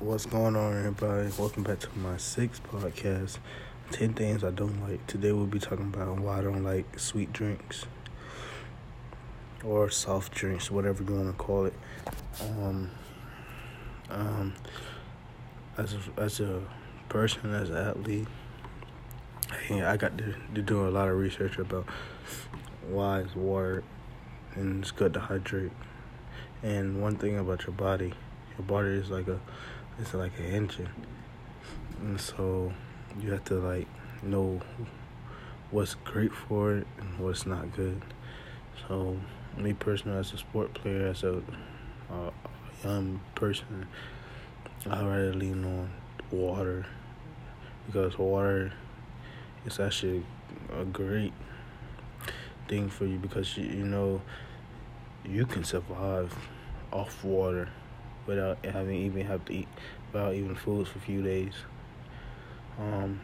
What's going on, everybody? Welcome back to my sixth podcast. 10 things I don't like. Today we'll be talking about why I don't like sweet drinks or soft drinks, whatever you want to call it. Um, um, as a, as a person, as an athlete, hey, I got to, to do a lot of research about why it's water and it's good to hydrate. And one thing about your body, your body is like a it's like an engine. And so you have to like know what's great for it and what's not good. So me personally as a sport player, as a uh, young person, I rather lean on water because water is actually a great thing for you because you, you know you can survive off water without having even have to eat without even foods for a few days. Um,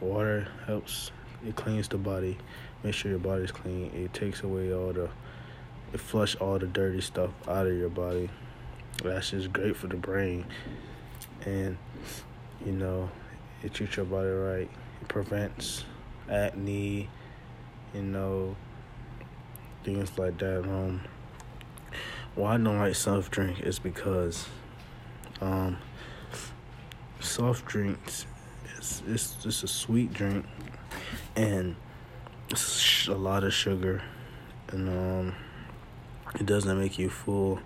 water helps. It cleans the body. Make sure your body's clean. It takes away all the, it flush all the dirty stuff out of your body. That's just great for the brain, and you know, it treats your body right. It prevents acne. You know, things like that. Um, why I don't like soft drink is because um, soft drinks it's it's just a sweet drink and it's a lot of sugar and um it doesn't make you full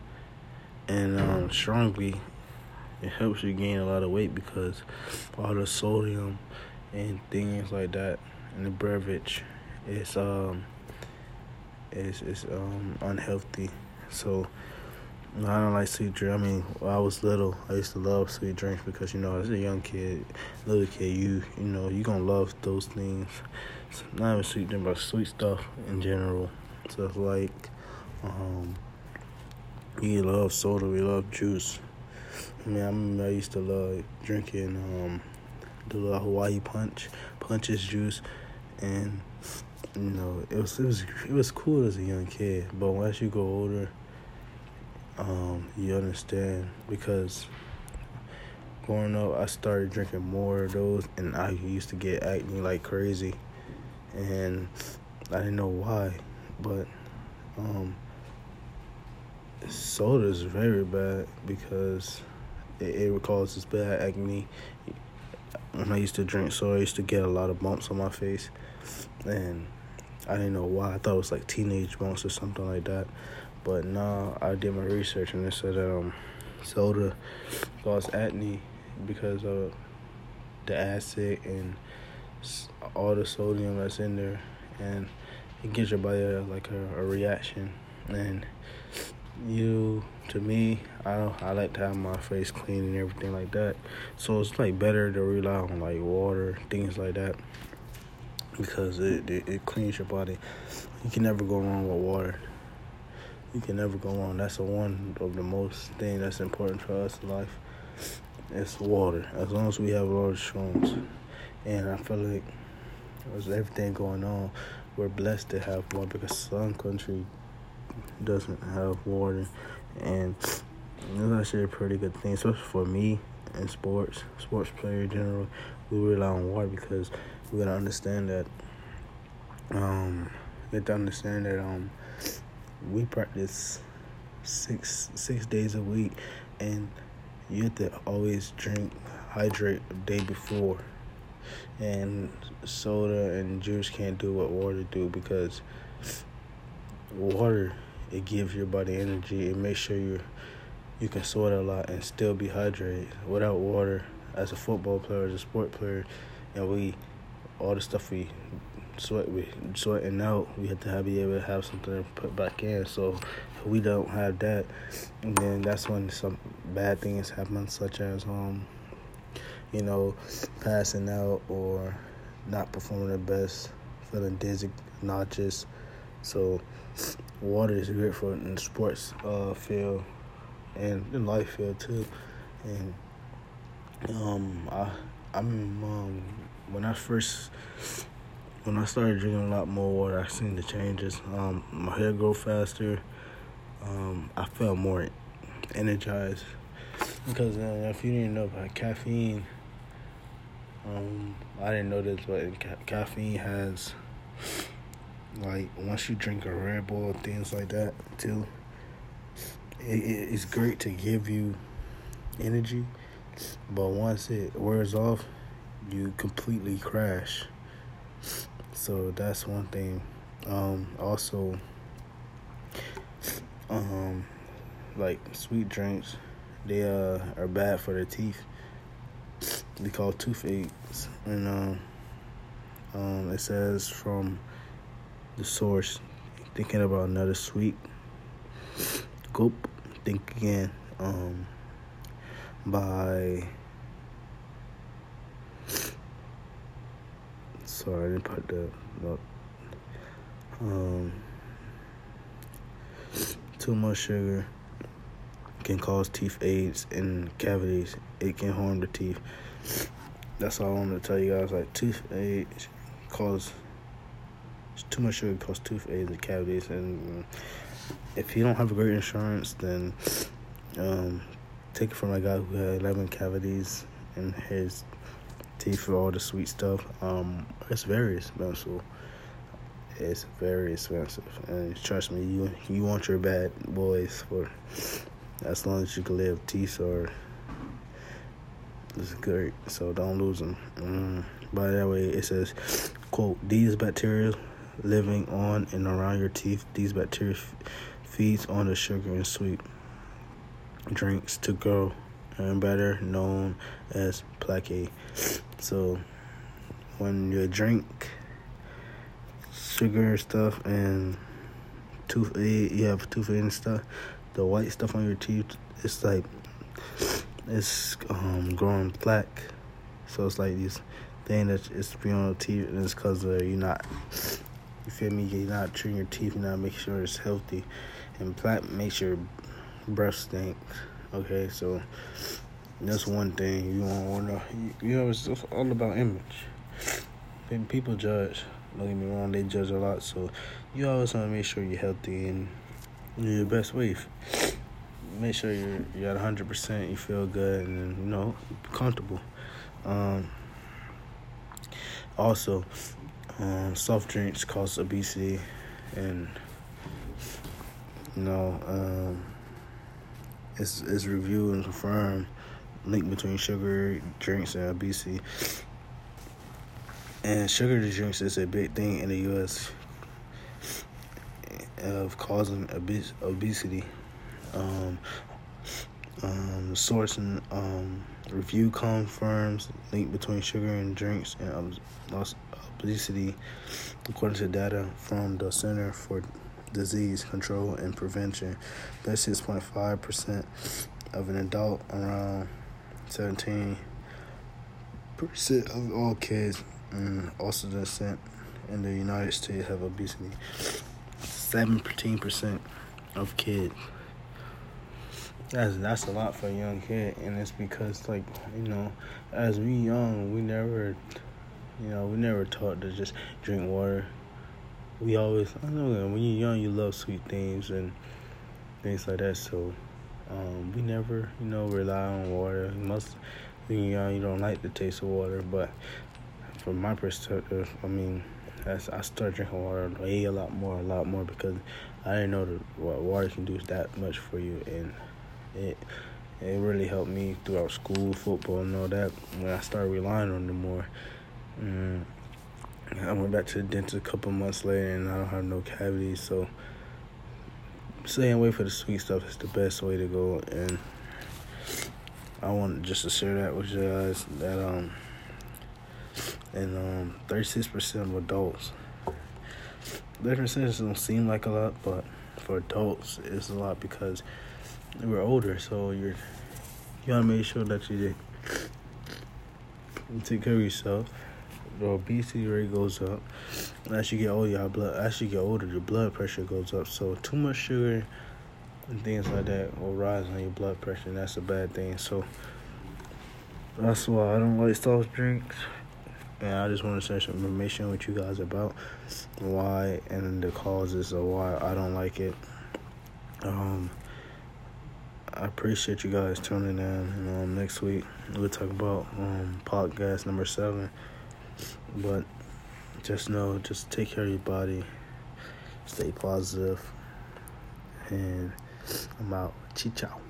and um strongly it helps you gain a lot of weight because all the sodium and things like that in the beverage is um is is um unhealthy so I don't like sweet drink. I mean, when I was little, I used to love sweet drinks because you know, as a young kid, little kid, you you know, you gonna love those things. So not even sweet drink, but sweet stuff in general. Stuff like, um, we love soda, we love juice. I mean, I remember I used to love drinking um the little Hawaii punch, punches juice, and you know, it was it was it was cool as a young kid. But once you go older um, you understand? Because growing up I started drinking more of those and I used to get acne like crazy. And I didn't know why but um, soda is very bad because it, it causes bad acne. When I used to drink soda I used to get a lot of bumps on my face and I didn't know why. I thought it was like teenage bumps or something like that but no, I did my research and it said um, soda causes acne because of the acid and all the sodium that's in there, and it gives your body a, like a, a reaction. And you, to me, I don't, I like to have my face clean and everything like that. So it's like better to rely on like water, things like that, because it, it, it cleans your body. You can never go wrong with water you can never go wrong. That's the one of the most thing that's important for us in life. It's water. As long as we have water streams, and I feel like with everything going on, we're blessed to have water because some country doesn't have water, and it's actually a pretty good thing. So for me in sports, sports player in general, we rely on water because we gotta understand that. Um, we have to understand that um we practice six six days a week, and you have to always drink, hydrate the day before. And soda and juice can't do what water do because water it gives your body energy. It makes sure you you can sweat a lot and still be hydrated. Without water, as a football player, as a sport player, and we all the stuff we sweat we sweating out, we have to have, be able to have something to put back in. So if we don't have that, and then that's when some bad things happen, such as um, you know, passing out or not performing the best, feeling dizzy, nauseous. So water is great for in sports uh, field and in life field too. And um, I I'm um, when I first when I started drinking a lot more water, I seen the changes. Um, my hair grow faster. Um, I felt more energized, Because uh, if you didn't know about caffeine, um, I didn't know this, but ca- caffeine has like once you drink a Red Bull, things like that too. It, it, it's great to give you energy, but once it wears off, you completely crash. So that's one thing. Um, also, um, like sweet drinks, they uh, are bad for the teeth. They call toothaches, and um, um, it says from the source. Thinking about another sweet. Gulp. Think again. Um, by sorry, I didn't put the. Um, too much sugar can cause teeth aids and cavities. It can harm the teeth. That's all I wanted to tell you guys. Like tooth aids cause too much sugar cause tooth aids and cavities. And if you don't have a great insurance, then um, take it from a guy who had 11 cavities in his teeth for all the sweet stuff. Um, it's very expensive. It's very expensive, and trust me, you you want your bad boys for as long as you can live. Teeth are it's great, so don't lose them. Mm. By that way, it says, "quote These bacteria living on and around your teeth. These bacteria f- feeds on the sugar and sweet drinks to grow, and better known as plaque. So, when you drink sugar stuff and tooth you have tooth and stuff. The white stuff on your teeth, it's like it's um, growing plaque. So it's like this thing that it's being on the teeth, and it's because uh, you're not, you feel me? You're not treating your teeth, you're not making sure it's healthy, and plaque makes your breath stink. Okay, so that's one thing you don't want to. You know, it's all about image. Then people judge. Don't get me wrong, they judge a lot. So you always want to make sure you're healthy and you're your best way make sure you're you're at 100 percent. You feel good and you know comfortable. Um, also, um, soft drinks cause obesity, and you know um, it's it's reviewed and confirmed link between sugar drinks and obesity. And sugar drinks is a big thing in the U.S. of causing obes- obesity um, um, source and um, review confirms link between sugar and drinks and obesity, according to data from the Center for Disease Control and Prevention. That's six point five percent of an adult around seventeen percent of all kids and also descent in the United States have obesity. Seventeen percent of kids that's that's a lot for a young kid, and it's because like you know, as we young, we never, you know, we never taught to just drink water. We always, I know when you're young, you love sweet things and things like that. So, um, we never, you know, rely on water. Most when you're young, you don't like the taste of water, but from my perspective, I mean, as I started drinking water way a lot more, a lot more because I didn't know that what water can do that much for you and it it really helped me throughout school, football, and all that. When I started relying on it more, mm, I went back to the dentist a couple months later, and I don't have no cavities. So staying away for the sweet stuff is the best way to go. And I want just to share that with you guys that um and um 36% of adults. Different sense don't seem like a lot, but for adults it's a lot because we're older, so you're you gotta make sure that you, you take care of yourself. Obesity rate goes up. As you get older, your blood as you get older, your blood pressure goes up. So too much sugar and things like that will rise on your blood pressure, and that's a bad thing. So that's why I don't like soft drinks. And I just want to share some information with you guys about why and the causes of why I don't like it. Um, I appreciate you guys tuning in. And um, next week we'll talk about um podcast number seven. But just know, just take care of your body, stay positive, and I'm out. Ciao.